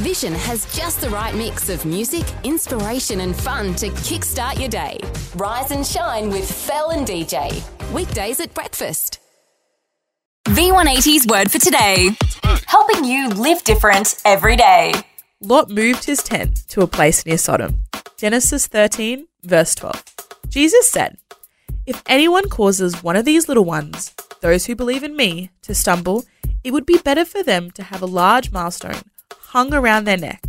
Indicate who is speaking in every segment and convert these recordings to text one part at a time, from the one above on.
Speaker 1: Vision has just the right mix of music, inspiration, and fun to kickstart your day. Rise and shine with Fel and DJ. Weekdays at breakfast.
Speaker 2: V180's word for today helping you live different every day.
Speaker 3: Lot moved his tent to a place near Sodom. Genesis 13, verse 12. Jesus said, If anyone causes one of these little ones, those who believe in me, to stumble, it would be better for them to have a large milestone hung around their neck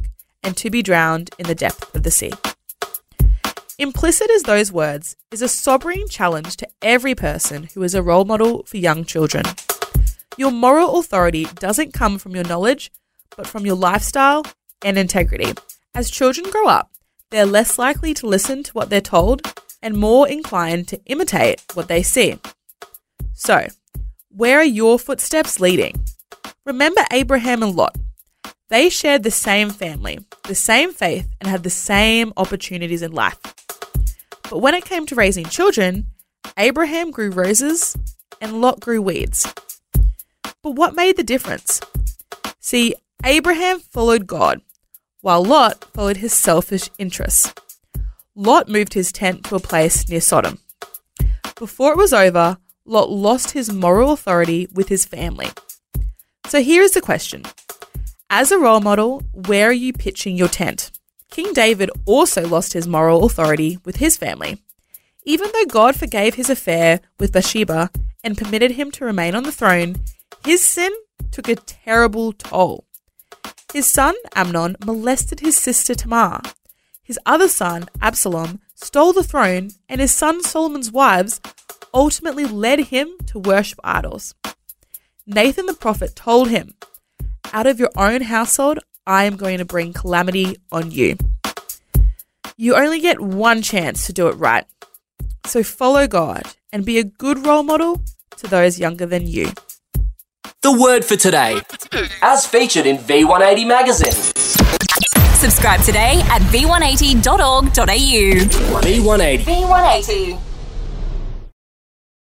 Speaker 3: and to be drowned in the depth of the sea. Implicit as those words is a sobering challenge to every person who is a role model for young children. Your moral authority doesn't come from your knowledge, but from your lifestyle and integrity. As children grow up, they're less likely to listen to what they're told and more inclined to imitate what they see. So, where are your footsteps leading? Remember Abraham and Lot. They shared the same family, the same faith, and had the same opportunities in life. But when it came to raising children, Abraham grew roses and Lot grew weeds. But what made the difference? See, Abraham followed God, while Lot followed his selfish interests. Lot moved his tent to a place near Sodom. Before it was over, Lot lost his moral authority with his family. So here is the question As a role model, where are you pitching your tent? King David also lost his moral authority with his family. Even though God forgave his affair with Bathsheba and permitted him to remain on the throne, his sin took a terrible toll. His son Amnon molested his sister Tamar. His other son, Absalom, stole the throne, and his son Solomon's wives ultimately led him to worship idols. Nathan the prophet told him, Out of your own household, I am going to bring calamity on you. You only get one chance to do it right. So follow God and be a good role model to those younger than you.
Speaker 4: The word for today, as featured in V180 magazine.
Speaker 2: Subscribe today at v180.org.au.
Speaker 4: V180.
Speaker 2: V180.